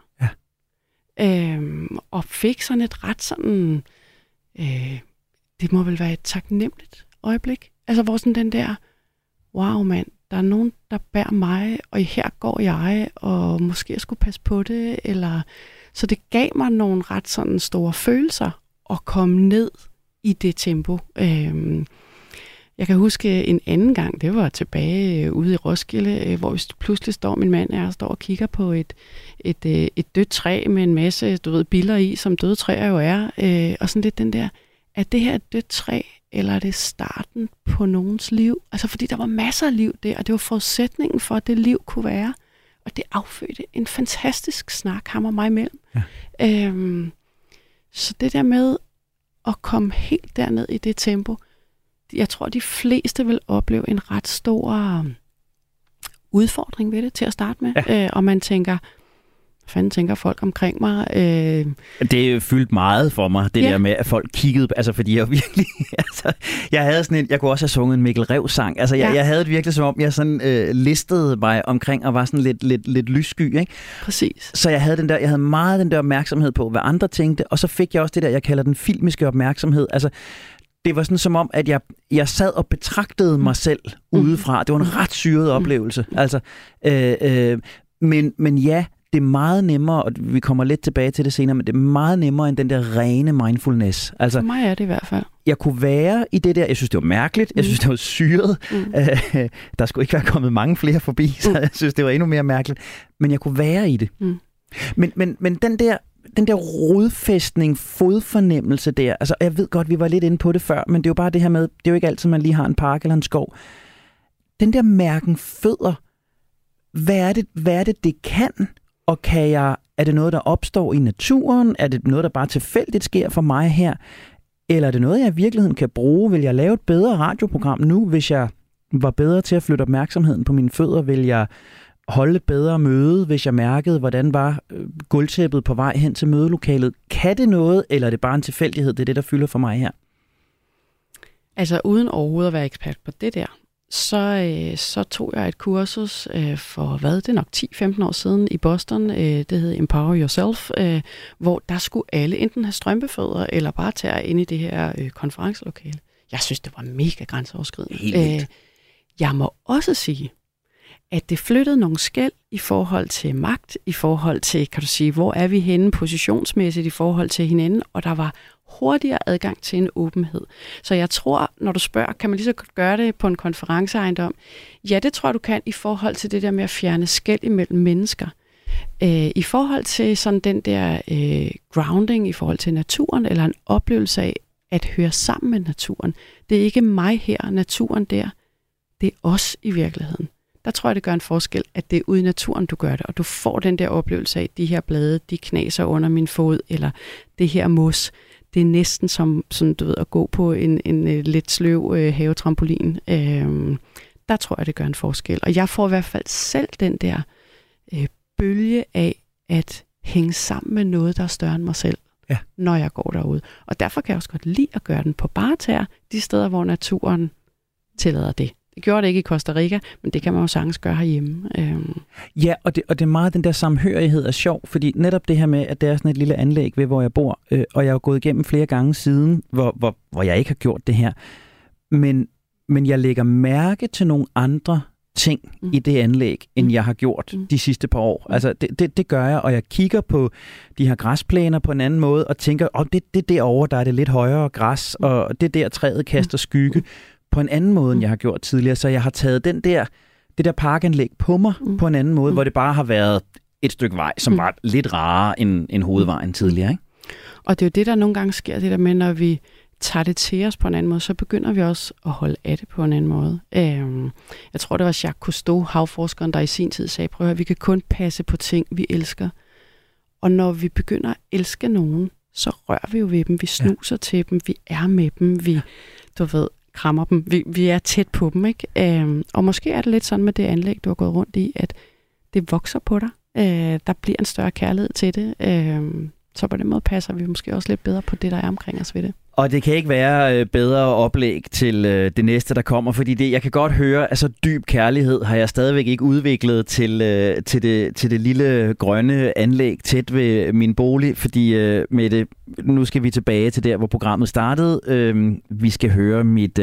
Øhm, og fik sådan et ret sådan, øh, det må vel være et taknemmeligt øjeblik. Altså hvor sådan den der, wow mand, der er nogen, der bærer mig, og her går jeg, og måske jeg skulle passe på det, eller... Så det gav mig nogle ret sådan store følelser at komme ned i det tempo. Øhm, jeg kan huske en anden gang, det var tilbage øh, ude i Roskilde, øh, hvor vi pludselig står, min mand og jeg står og kigger på et, et, øh, et dødt træ med en masse, du ved, biller i, som døde træer jo er. Øh, og sådan lidt den der, er det her et dødt træ, eller er det starten på nogens liv? Altså fordi der var masser af liv der, og det var forudsætningen for, at det liv kunne være. Og det affødte en fantastisk snak, ham og mig imellem. Ja. Øhm, så det der med at komme helt derned i det tempo, jeg tror, de fleste vil opleve en ret stor um, udfordring ved det til at starte med. Ja. Øh, og man tænker, fanden tænker folk omkring mig? Øh... Det fyldte meget for mig, det ja. der med, at folk kiggede, altså fordi jeg virkelig, altså, jeg havde sådan en, jeg kunne også have sunget en Mikkel Rev sang, altså jeg, ja. jeg havde det virkelig som om, jeg sådan øh, listede mig omkring og var sådan lidt, lidt, lidt lyssky, ikke? Præcis. Så jeg havde, den der, jeg havde meget den der opmærksomhed på, hvad andre tænkte, og så fik jeg også det der, jeg kalder den filmiske opmærksomhed, altså det var sådan som om, at jeg, jeg sad og betragtede mig selv mm. udefra. Det var en ret syret mm. oplevelse. Altså, øh, øh, men, men ja, det er meget nemmere, og vi kommer lidt tilbage til det senere, men det er meget nemmere end den der rene mindfulness. Altså, For mig er det i hvert fald. Jeg kunne være i det der, jeg synes, det var mærkeligt, jeg mm. synes, det var syret. Mm. Øh, der skulle ikke være kommet mange flere forbi, så mm. jeg synes, det var endnu mere mærkeligt. Men jeg kunne være i det. Mm. Men, men, men den der den der rodfæstning, fodfornemmelse der, altså jeg ved godt, vi var lidt inde på det før, men det er jo bare det her med, det er jo ikke altid, man lige har en park eller en skov. Den der mærken fødder, hvad er det, hvad er det, det kan? Og kan jeg, er det noget, der opstår i naturen? Er det noget, der bare tilfældigt sker for mig her? Eller er det noget, jeg i virkeligheden kan bruge? Vil jeg lave et bedre radioprogram nu, hvis jeg var bedre til at flytte opmærksomheden på mine fødder? Vil jeg holde et bedre møde, hvis jeg mærkede, hvordan var øh, gulvtæppet på vej hen til mødelokalet? Kan det noget, eller er det bare en tilfældighed? Det er det, der fylder for mig her. Altså uden overhovedet at være ekspert på det der, så, øh, så tog jeg et kursus øh, for, hvad det er nok 10-15 år siden i Boston, øh, det hed Empower Yourself, øh, hvor der skulle alle enten have strømpefødder eller bare tage ind i det her øh, konferencelokale. Jeg synes, det var mega grænseoverskridende. Øh, jeg må også sige, at det flyttede nogle skæld i forhold til magt, i forhold til, kan du sige, hvor er vi henne positionsmæssigt i forhold til hinanden, og der var hurtigere adgang til en åbenhed. Så jeg tror, når du spørger, kan man lige så godt gøre det på en konferenceejendom? Ja, det tror jeg, du kan i forhold til det der med at fjerne skæld imellem mennesker. Øh, I forhold til sådan den der øh, grounding i forhold til naturen, eller en oplevelse af at høre sammen med naturen. Det er ikke mig her, naturen der. Det er os i virkeligheden der tror jeg, det gør en forskel, at det er ude i naturen, du gør det, og du får den der oplevelse af, at de her blade, de knaser under min fod, eller det her mos, det er næsten som sådan, du ved, at gå på en, en, en lidt sløv øh, havetrampolin. Øh, der tror jeg, det gør en forskel. Og jeg får i hvert fald selv den der øh, bølge af at hænge sammen med noget, der er større end mig selv, ja. når jeg går derude. Og derfor kan jeg også godt lide at gøre den på barter, de steder, hvor naturen tillader det. Det gjorde det ikke i Costa Rica, men det kan man jo sagtens gøre herhjemme. Øhm. Ja, og det, og det er meget den der samhørighed er sjov, fordi netop det her med, at det er sådan et lille anlæg ved, hvor jeg bor, øh, og jeg har gået igennem flere gange siden, hvor, hvor, hvor jeg ikke har gjort det her, men, men jeg lægger mærke til nogle andre ting mm. i det anlæg, end mm. jeg har gjort mm. de sidste par år. Mm. Altså, det, det, det gør jeg, og jeg kigger på de her græsplæner på en anden måde, og tænker, oh, det, det derovre, der er det lidt højere græs, mm. og det der træet kaster skygge. På en anden måde, end mm. jeg har gjort tidligere. Så jeg har taget den der, det der parkanlæg på mig mm. på en anden måde, mm. hvor det bare har været et stykke vej, som mm. var lidt rarere end, end hovedvejen tidligere. Ikke? Og det er jo det, der nogle gange sker, det der med, når vi tager det til os på en anden måde, så begynder vi også at holde af det på en anden måde. Øhm, jeg tror, det var Jacques Cousteau, havforskeren, der i sin tid sagde, prøv at vi kan kun passe på ting, vi elsker. Og når vi begynder at elske nogen, så rører vi jo ved dem, vi snuser ja. til dem, vi er med dem, vi, du ved, krammer dem. Vi, vi er tæt på dem, ikke? Øhm, og måske er det lidt sådan med det anlæg, du har gået rundt i, at det vokser på dig. Øh, der bliver en større kærlighed til det. Øh, så på den måde passer vi måske også lidt bedre på det, der er omkring os ved det. Og det kan ikke være øh, bedre oplæg til øh, det næste, der kommer, fordi det, jeg kan godt høre, at altså dyb kærlighed har jeg stadigvæk ikke udviklet til, øh, til, det, til det lille grønne anlæg tæt ved min bolig, fordi med det, nu skal vi tilbage til der, hvor programmet startede. Øhm, vi skal høre mit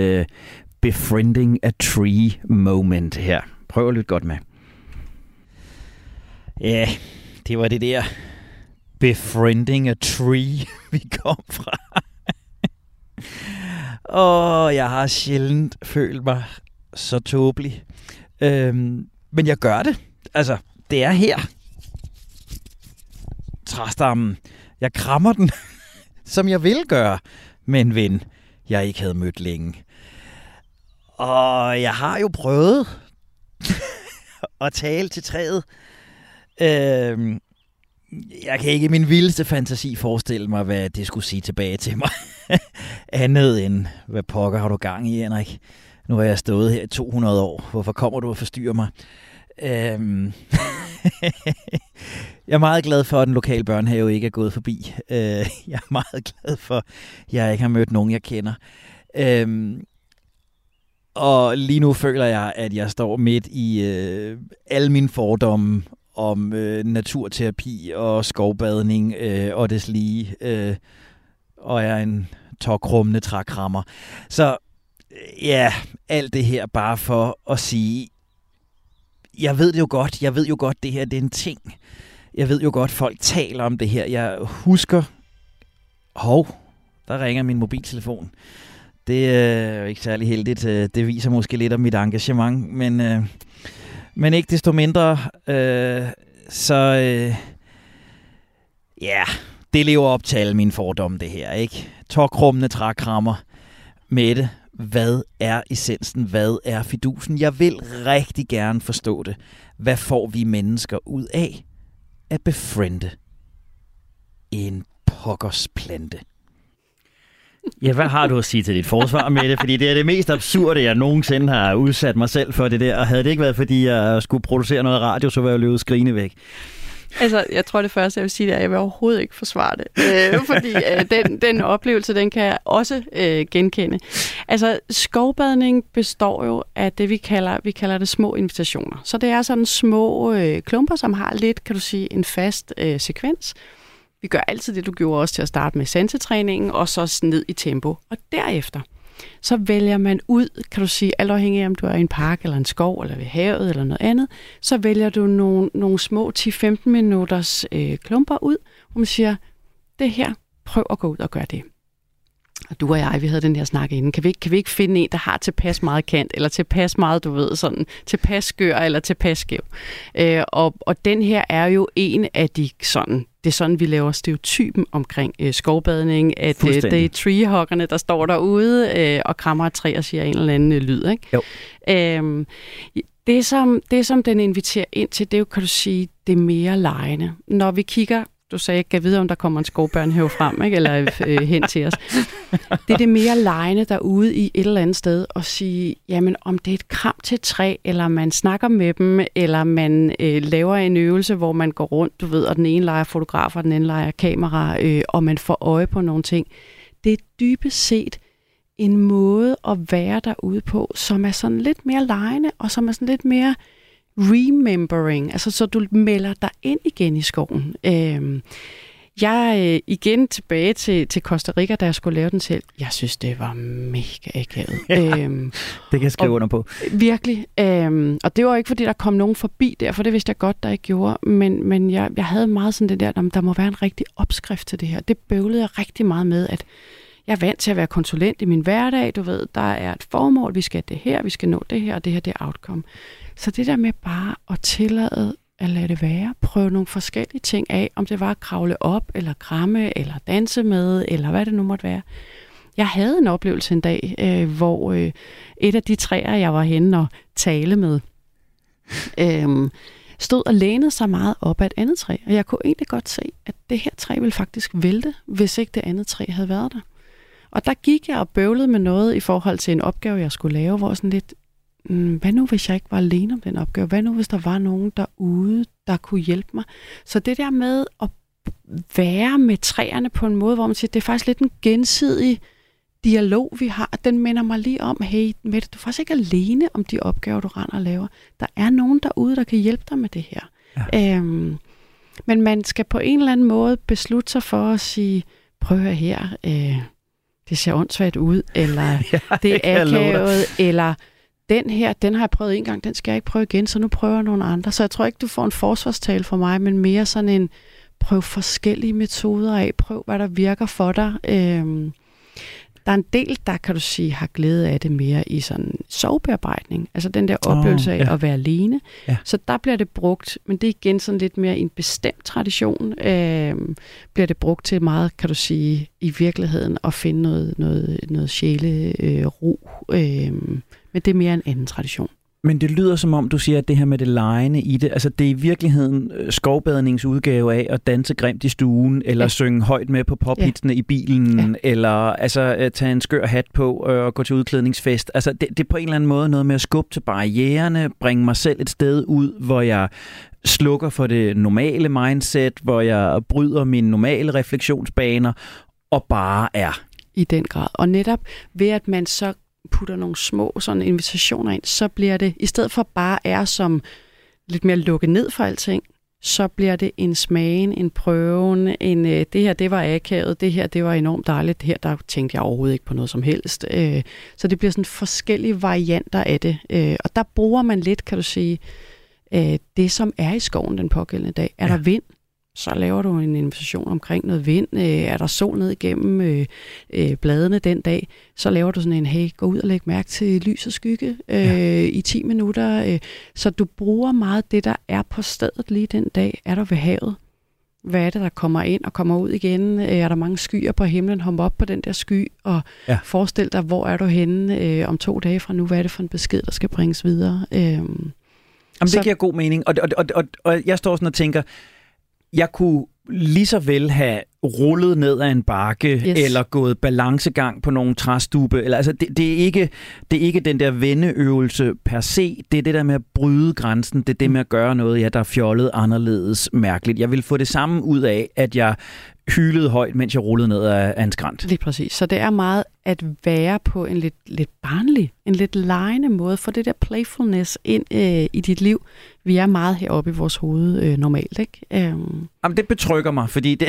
befriending a tree moment her. Prøv at lytte godt med. Ja, det var det der befriending a tree, vi kom fra. Og jeg har sjældent følt mig så tåbelig. Øhm, men jeg gør det. Altså, det er her. Træstammen. Jeg krammer den, som jeg vil gøre med en ven, jeg ikke havde mødt længe. Og jeg har jo prøvet at tale til træet. Øhm, jeg kan ikke i min vildeste fantasi forestille mig, hvad det skulle sige tilbage til mig. Andet end, hvad pokker har du gang i, Henrik? Nu har jeg stået her i 200 år. Hvorfor kommer du og forstyrrer mig? Øhm. jeg er meget glad for, at den lokale børnehave ikke er gået forbi. Øh, jeg er meget glad for, at jeg ikke har mødt nogen, jeg kender. Øhm. Og lige nu føler jeg, at jeg står midt i øh, alle mine fordomme om øh, naturterapi og skovbadning øh, og des lige. Øh, og er en tokrummende trækrammer. Så øh, ja, alt det her bare for at sige, jeg ved det jo godt, jeg ved jo godt, det her det er en ting. Jeg ved jo godt, folk taler om det her. Jeg husker, hov, der ringer min mobiltelefon. Det øh, er ikke særlig heldigt. Øh, det viser måske lidt om mit engagement, men, øh, men ikke desto mindre, øh, så øh, ja, det lever op til alle mine fordomme, det her. ikke? Tokrummende trækrammer. Mette, hvad er essensen? Hvad er fidusen? Jeg vil rigtig gerne forstå det. Hvad får vi mennesker ud af at befriende en pokkers plante? Ja, hvad har du at sige til dit forsvar med det? Fordi det er det mest absurde, jeg nogensinde har udsat mig selv for det der. Og havde det ikke været, fordi jeg skulle producere noget radio, så var jeg løbet skrine væk. Altså, jeg tror det første, jeg vil sige, er, at jeg vil overhovedet ikke forsvare det. Øh, fordi øh, den, den oplevelse, den kan jeg også øh, genkende. Altså, skovbadning består jo af det, vi kalder, vi kalder det små invitationer. Så det er sådan små øh, klumper, som har lidt, kan du sige, en fast øh, sekvens. Vi gør altid det, du gjorde også til at starte med sansetræningen, og så ned i tempo. Og derefter, så vælger man ud, kan du sige, alt afhængig af, om du er i en park eller en skov eller ved havet eller noget andet, så vælger du nogle, nogle små 10-15 minutters øh, klumper ud, hvor man siger, det her, prøv at gå ud og gøre det. Og du og jeg, vi havde den her snak inden. Kan vi, ikke, kan vi ikke finde en, der har tilpas meget kant, eller tilpas meget, du ved, sådan tilpas skør eller tilpas skæv? Øh, og, og den her er jo en af de sådan det er sådan, vi laver stereotypen omkring øh, skovbadning, at øh, det er treehoggerne, der står derude øh, og krammer et træ og siger en eller anden øh, lyd. Ikke? Jo. Øhm, det, som, det, som den inviterer ind til, det er jo, kan du sige, det er mere lejende. Når vi kigger du sagde, kan vide, om der kommer en skovbørnehave frem, ikke? eller øh, hen til os. Det er det mere lejende derude i et eller andet sted og sige, jamen om det er et kram til et træ, eller man snakker med dem, eller man øh, laver en øvelse, hvor man går rundt, du ved, og den ene leger fotograf, og den anden leger kamera, øh, og man får øje på nogle ting. Det er dybest set en måde at være derude på, som er sådan lidt mere lejende, og som er sådan lidt mere remembering, altså så du melder dig ind igen i skoven. Øhm, jeg øh, igen tilbage til, til Costa Rica, da jeg skulle lave den selv. Jeg synes, det var mega akavet. Ja, øhm, det kan jeg skrive under på. Virkelig. Øhm, og det var ikke, fordi der kom nogen forbi der, for det vidste jeg godt, der ikke gjorde. Men, men jeg, jeg havde meget sådan det der, der må være en rigtig opskrift til det her. Det bøvlede jeg rigtig meget med, at jeg er vant til at være konsulent i min hverdag. Du ved, der er et formål, vi skal det her, vi skal nå det her, og det her det er outcome. Så det der med bare at tillade at lade det være, prøve nogle forskellige ting af, om det var at kravle op, eller kramme, eller danse med, eller hvad det nu måtte være. Jeg havde en oplevelse en dag, øh, hvor øh, et af de træer, jeg var henne og tale med, øh, stod og lænede sig meget op af et andet træ. Og jeg kunne egentlig godt se, at det her træ ville faktisk vælte, hvis ikke det andet træ havde været der. Og der gik jeg og bøvlede med noget i forhold til en opgave, jeg skulle lave, hvor sådan lidt, hvad nu hvis jeg ikke var alene om den opgave? Hvad nu hvis der var nogen derude, der kunne hjælpe mig? Så det der med at være med træerne på en måde, hvor man siger, det er faktisk lidt en gensidig dialog, vi har, den minder mig lige om, hey, Mette, du er faktisk ikke alene om de opgaver, du render og laver. Der er nogen derude, der kan hjælpe dig med det her. Ja. Øhm, men man skal på en eller anden måde beslutte sig for at sige, prøv at her, øh, det ser åndssvagt ud, eller ja, det er akavet, eller den her, den har jeg prøvet en gang, den skal jeg ikke prøve igen, så nu prøver jeg nogle andre. Så jeg tror ikke, du får en forsvarstale for mig, men mere sådan en, prøv forskellige metoder af, prøv hvad der virker for dig. Øhm, Der er en del, der kan du sige, har glæde af det mere i sådan sovebearbejdning. Altså den der oplevelse oh, ja. af at være alene. Ja. Så der bliver det brugt, men det er igen sådan lidt mere en bestemt tradition, øh, bliver det brugt til meget, kan du sige, i virkeligheden at finde noget, noget, noget sjæle øh, ro. Øh, men det er mere en anden tradition. Men det lyder som om, du siger, at det her med det lejende i det, altså det er i virkeligheden øh, skovbadningsudgave af at danse grimt i stuen, eller ja. synge højt med på pophitsene ja. i bilen, ja. eller altså tage en skør hat på øh, og gå til udklædningsfest. Altså det, det er på en eller anden måde noget med at skubbe til barriererne, bringe mig selv et sted ud, hvor jeg slukker for det normale mindset, hvor jeg bryder mine normale refleksionsbaner, og bare er. I den grad. Og netop ved, at man så putter nogle små sådan invitationer ind, så bliver det, i stedet for bare er som lidt mere lukket ned for alting, så bliver det en smagen, en prøven, en øh, det her, det var akavet, det her, det var enormt dejligt, det her, der tænkte jeg overhovedet ikke på noget som helst. Øh, så det bliver sådan forskellige varianter af det, øh, og der bruger man lidt, kan du sige, øh, det som er i skoven den pågældende dag. Er ja. der vind? Så laver du en invitation omkring noget vind. Øh, er der sol ned igennem øh, øh, bladene den dag, så laver du sådan en, hey, gå ud og læg mærke til lys og skygge øh, ja. i 10 minutter. Øh, så du bruger meget det, der er på stedet lige den dag. Er du ved havet? Hvad er det, der kommer ind og kommer ud igen? Øh, er der mange skyer på himlen? Hop op på den der sky og ja. forestil dig, hvor er du henne øh, om to dage fra nu? Hvad er det for en besked, der skal bringes videre? Øh, Jamen, det så... giver god mening. Og, og, og, og, og jeg står sådan og tænker, jeg kunne lige så vel have rullet ned ad en bakke, yes. eller gået balancegang på nogle træstube. Eller, altså, det, det, er ikke, det er ikke den der vendeøvelse per se. Det er det der med at bryde grænsen. Det er det med at gøre noget, ja, der er fjollet anderledes mærkeligt. Jeg vil få det samme ud af, at jeg hylede højt, mens jeg rullede ned af, en skrant. Lige præcis. Så det er meget at være på en lidt, lidt barnlig, en lidt lejende måde, for det der playfulness ind øh, i dit liv. Vi er meget heroppe i vores hoved øh, normalt, ikke? Um... Jamen, det betrykker mig, fordi det,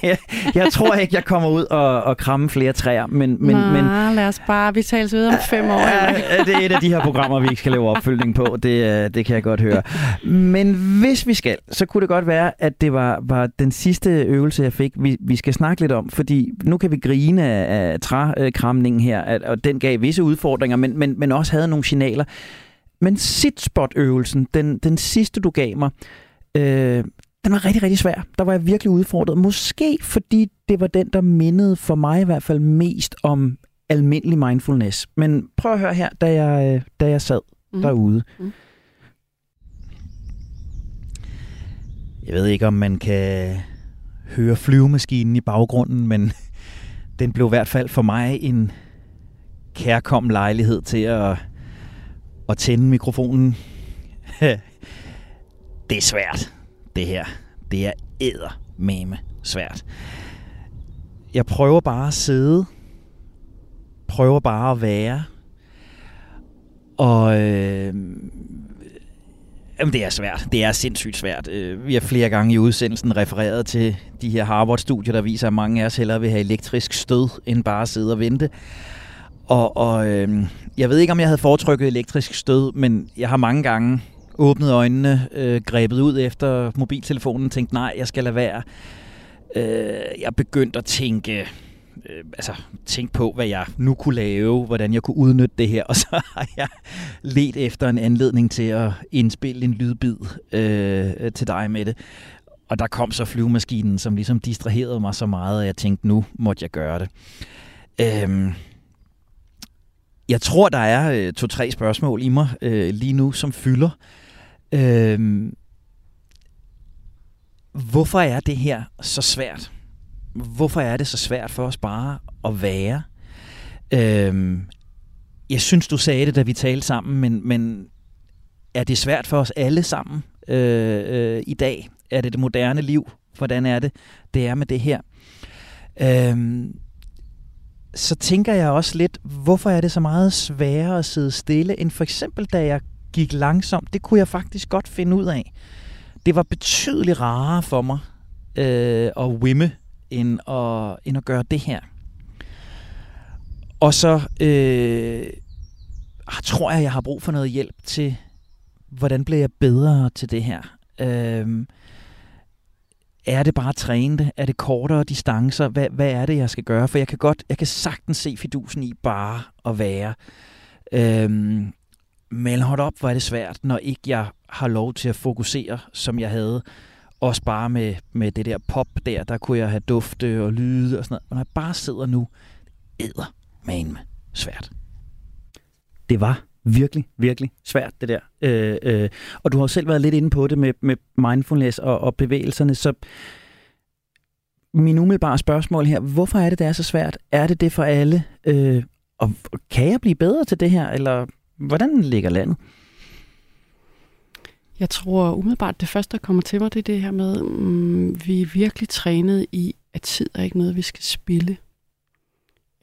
jeg tror ikke, jeg kommer ud og, og kramme flere træer. Men, men, Nå, men, lad os bare, vi tales videre om fem år. Ja, det er et af de her programmer, vi ikke skal lave opfølgning på. Det, øh, det kan jeg godt høre. Men hvis vi skal, så kunne det godt være, at det var, var den sidste øvelse, jeg fik, vi, vi skal snakke lidt om. Fordi nu kan vi grine af, af trækramningen her, at, og den gav visse udfordringer, men, men, men også havde nogle signaler. Men sit-spot-øvelsen, den, den sidste, du gav mig, øh, den var rigtig, rigtig svær. Der var jeg virkelig udfordret. Måske fordi det var den, der mindede for mig i hvert fald mest om almindelig mindfulness. Men prøv at høre her, da jeg, øh, da jeg sad mm. derude. Mm. Jeg ved ikke, om man kan høre flyvemaskinen i baggrunden, men den blev i hvert fald for mig en kærkom lejlighed til at, at tænde mikrofonen. det er svært det her. Det er æder svært. Jeg prøver bare at sidde. Prøver bare at være. Og øh, Jamen, det er svært. Det er sindssygt svært. Øh, Vi har flere gange i udsendelsen refereret til de her Harvard-studier, der viser, at mange af os hellere vil have elektrisk stød, end bare at sidde og vente. Og, og øh, jeg ved ikke, om jeg havde foretrykket elektrisk stød, men jeg har mange gange åbnet øjnene, øh, grebet ud efter mobiltelefonen tænkt, nej, jeg skal lade være. Øh, jeg begyndte at tænke, øh, altså tænkt på, hvad jeg nu kunne lave, hvordan jeg kunne udnytte det her, og så har jeg let efter en anledning til at indspille en lydbid øh, til dig med det. Og der kom så flyvemaskinen, som ligesom distraherede mig så meget, at jeg tænkte, nu måtte jeg gøre det. Øhm, jeg tror, der er øh, to-tre spørgsmål i mig øh, lige nu, som fylder. Øhm, hvorfor er det her så svært? Hvorfor er det så svært for os bare at være? Øhm, jeg synes, du sagde det, da vi talte sammen, men, men er det svært for os alle sammen øh, øh, i dag? Er det det moderne liv? Hvordan er det, det er med det her? Øhm, så tænker jeg også lidt, hvorfor er det så meget sværere at sidde stille, end for eksempel da jeg gik langsomt, det kunne jeg faktisk godt finde ud af. Det var betydeligt rarere for mig øh, at wimme, end at, end at gøre det her. Og så øh, ah, tror jeg, jeg har brug for noget hjælp til, hvordan bliver jeg bedre til det her. Øh, er det bare at træne det? Er det kortere distancer? Hvad, hvad er det, jeg skal gøre? For jeg kan godt, jeg kan sagtens se fidusen i bare at være. Øhm, men hold op, hvor er det svært, når ikke jeg har lov til at fokusere, som jeg havde. Også bare med, med det der pop der, der kunne jeg have dufte og lyde og sådan noget. Og når jeg bare sidder nu, æder man svært. Det var virkelig, virkelig svært, det der. Øh, øh, og du har selv været lidt inde på det med, med mindfulness og, og bevægelserne, så min umiddelbare spørgsmål her, hvorfor er det, det er så svært? Er det det for alle? Øh, og kan jeg blive bedre til det her, eller hvordan ligger landet? Jeg tror umiddelbart, det første, der kommer til mig, det er det her med, mm, vi er virkelig trænet i, at tid er ikke noget, vi skal spille.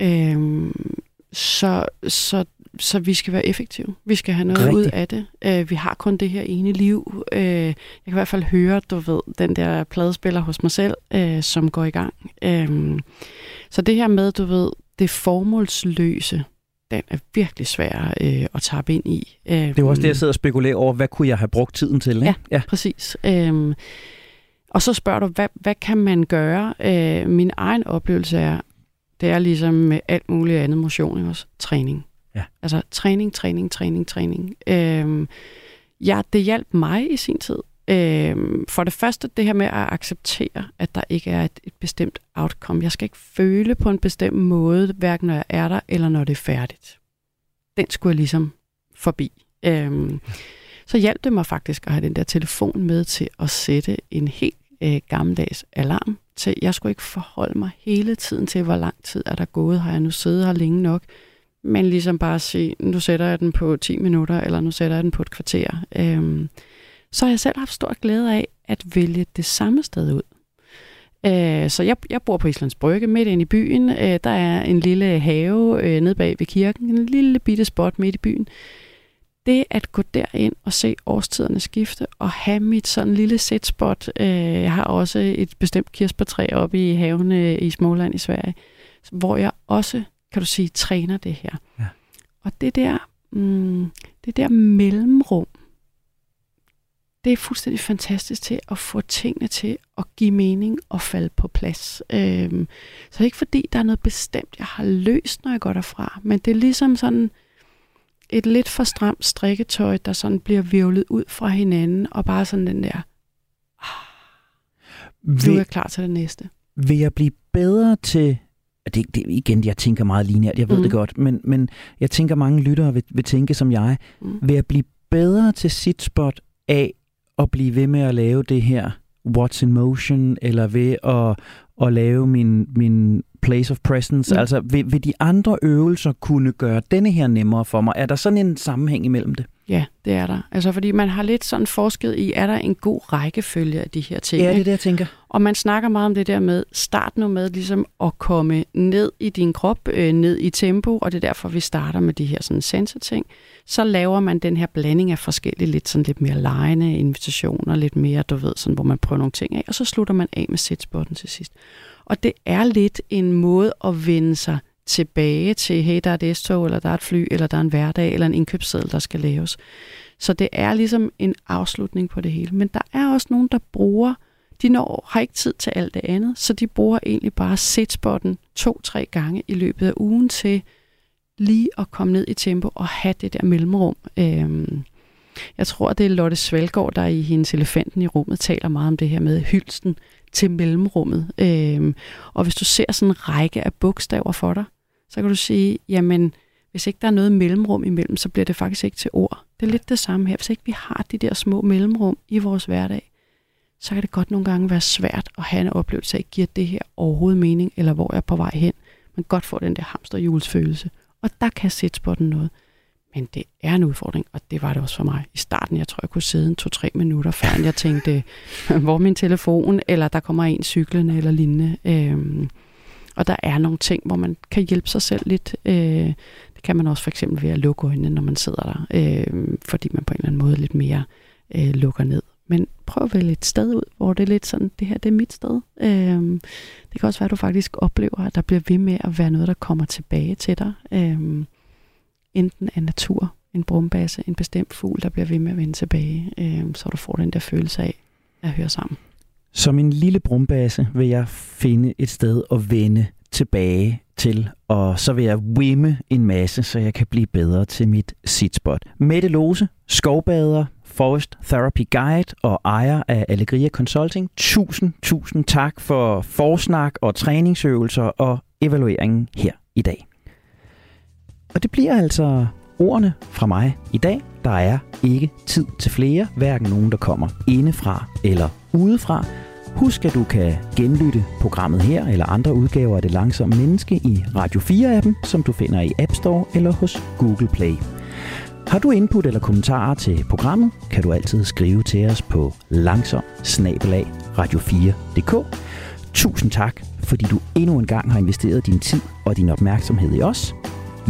Øhm, så, så, så vi skal være effektive. Vi skal have noget Rigtigt. ud af det. Øh, vi har kun det her ene liv. Øh, jeg kan i hvert fald høre, du ved, den der pladespiller hos mig selv, øh, som går i gang. Øh, så det her med, du ved, det formålsløse, den er virkelig svær øh, at tabe ind i. Øh, det er jo også det, jeg sidder og spekulerer over, hvad kunne jeg have brugt tiden til? Ikke? Ja, ja, præcis. Øh, og så spørger du, hvad, hvad kan man gøre? Øh, min egen oplevelse er, det er ligesom med alt muligt andet motion, også træning. Ja. Altså træning, træning, træning, træning. Øhm, ja, det hjalp mig i sin tid. Øhm, for det første det her med at acceptere, at der ikke er et, et bestemt outcome. Jeg skal ikke føle på en bestemt måde, hverken når jeg er der, eller når det er færdigt. Den skulle jeg ligesom forbi. Øh, så hjalp det mig faktisk at have den der telefon med til at sætte en helt øh, gammeldags alarm til. Jeg skulle ikke forholde mig hele tiden til, hvor lang tid er der gået. Har jeg nu siddet her længe nok? Men ligesom bare sige, nu sætter jeg den på 10 minutter, eller nu sætter jeg den på et kvarter. Øh, så har jeg selv haft stor glæde af at vælge det samme sted ud. Øh, så jeg, jeg bor på Islands Brygge, midt inde i byen. Øh, der er en lille have øh, nede bag ved kirken, en lille bitte spot midt i byen det at gå derind og se årstiderne skifte, og have mit sådan lille setspot, øh, jeg har også et bestemt kirsebærtræ oppe i haven øh, i Småland i Sverige, hvor jeg også, kan du sige, træner det her. Ja. Og det der, mm, det der mellemrum, det er fuldstændig fantastisk til at få tingene til at give mening og falde på plads. Øhm, så det er ikke fordi, der er noget bestemt, jeg har løst, når jeg går derfra, men det er ligesom sådan, et lidt for stramt strikketøj, der sådan bliver virvlet ud fra hinanden, og bare sådan den der, ah, nu er jeg klar til det næste. Vil jeg blive bedre til, det, det igen, jeg tænker meget lineært, jeg ved mm. det godt, men, men jeg tænker, mange lyttere vil, vil tænke som jeg, mm. vil jeg blive bedre til sit spot af at blive ved med at lave det her what's in motion, eller ved at, at lave min, min place of presence? Mm. Altså, vil, vil de andre øvelser kunne gøre denne her nemmere for mig? Er der sådan en sammenhæng imellem det? Ja, det er der. Altså, fordi man har lidt sådan forsket i, er der en god rækkefølge af de her ting? Ja, det er det, jeg tænker. Og man snakker meget om det der med, start nu med ligesom at komme ned i din krop, øh, ned i tempo, og det er derfor, vi starter med de her sådan sensor-ting. Så laver man den her blanding af forskellige, lidt sådan lidt mere lejende invitationer, lidt mere, du ved, sådan, hvor man prøver nogle ting af, og så slutter man af med sætspotten til sidst. Og det er lidt en måde at vende sig tilbage til, hey, der er et S-tog, eller der er et fly, eller der er en hverdag, eller en indkøbsseddel, der skal laves. Så det er ligesom en afslutning på det hele. Men der er også nogen, der bruger, de når, har ikke tid til alt det andet, så de bruger egentlig bare sitspotten to-tre gange i løbet af ugen til lige at komme ned i tempo og have det der mellemrum. Øhm, jeg tror, det er Lotte Svalgaard, der i hendes Elefanten i rummet taler meget om det her med hylsten til mellemrummet. Øhm, og hvis du ser sådan en række af bogstaver for dig, så kan du sige, jamen, hvis ikke der er noget mellemrum imellem, så bliver det faktisk ikke til ord. Det er lidt det samme her. Hvis ikke vi har de der små mellemrum i vores hverdag, så kan det godt nogle gange være svært at have en oplevelse af, giver det her overhovedet mening, eller hvor jeg er på vej hen. Man godt får den der hamsterhjulsfølelse. Og der kan sætspotten noget. Men det er en udfordring, og det var det også for mig. I starten, jeg tror, jeg kunne sidde en to-tre minutter, før jeg tænkte, hvor er min telefon, eller der kommer en cyklende eller lignende. Øhm, og der er nogle ting, hvor man kan hjælpe sig selv lidt. Øh, det kan man også for eksempel ved at lukke øjnene, når man sidder der, øh, fordi man på en eller anden måde lidt mere øh, lukker ned. Men prøv at vælge et sted ud, hvor det er lidt sådan, det her det er mit sted. Øh, det kan også være, at du faktisk oplever, at der bliver ved med at være noget, der kommer tilbage til dig. Øh, enten af natur, en brumbasse, en bestemt fugl, der bliver ved med at vende tilbage, øh, så du får den der følelse af at høre sammen. Som en lille brumbasse vil jeg finde et sted at vende tilbage til, og så vil jeg wimme en masse, så jeg kan blive bedre til mit sitspot. Mette Lose, skovbader, Forest Therapy Guide og ejer af Allegria Consulting. Tusind, tusind tak for forsnak og træningsøvelser og evalueringen her i dag. Og det bliver altså ordene fra mig i dag. Der er ikke tid til flere, hverken nogen, der kommer indefra eller udefra. Husk, at du kan genlytte programmet her eller andre udgaver af Det Langsomme Menneske i Radio 4-appen, som du finder i App Store eller hos Google Play. Har du input eller kommentarer til programmet, kan du altid skrive til os på langsom radio4.dk. Tusind tak, fordi du endnu en gang har investeret din tid og din opmærksomhed i os.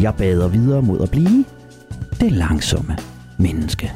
Jeg bader videre mod at blive det langsomme menneske.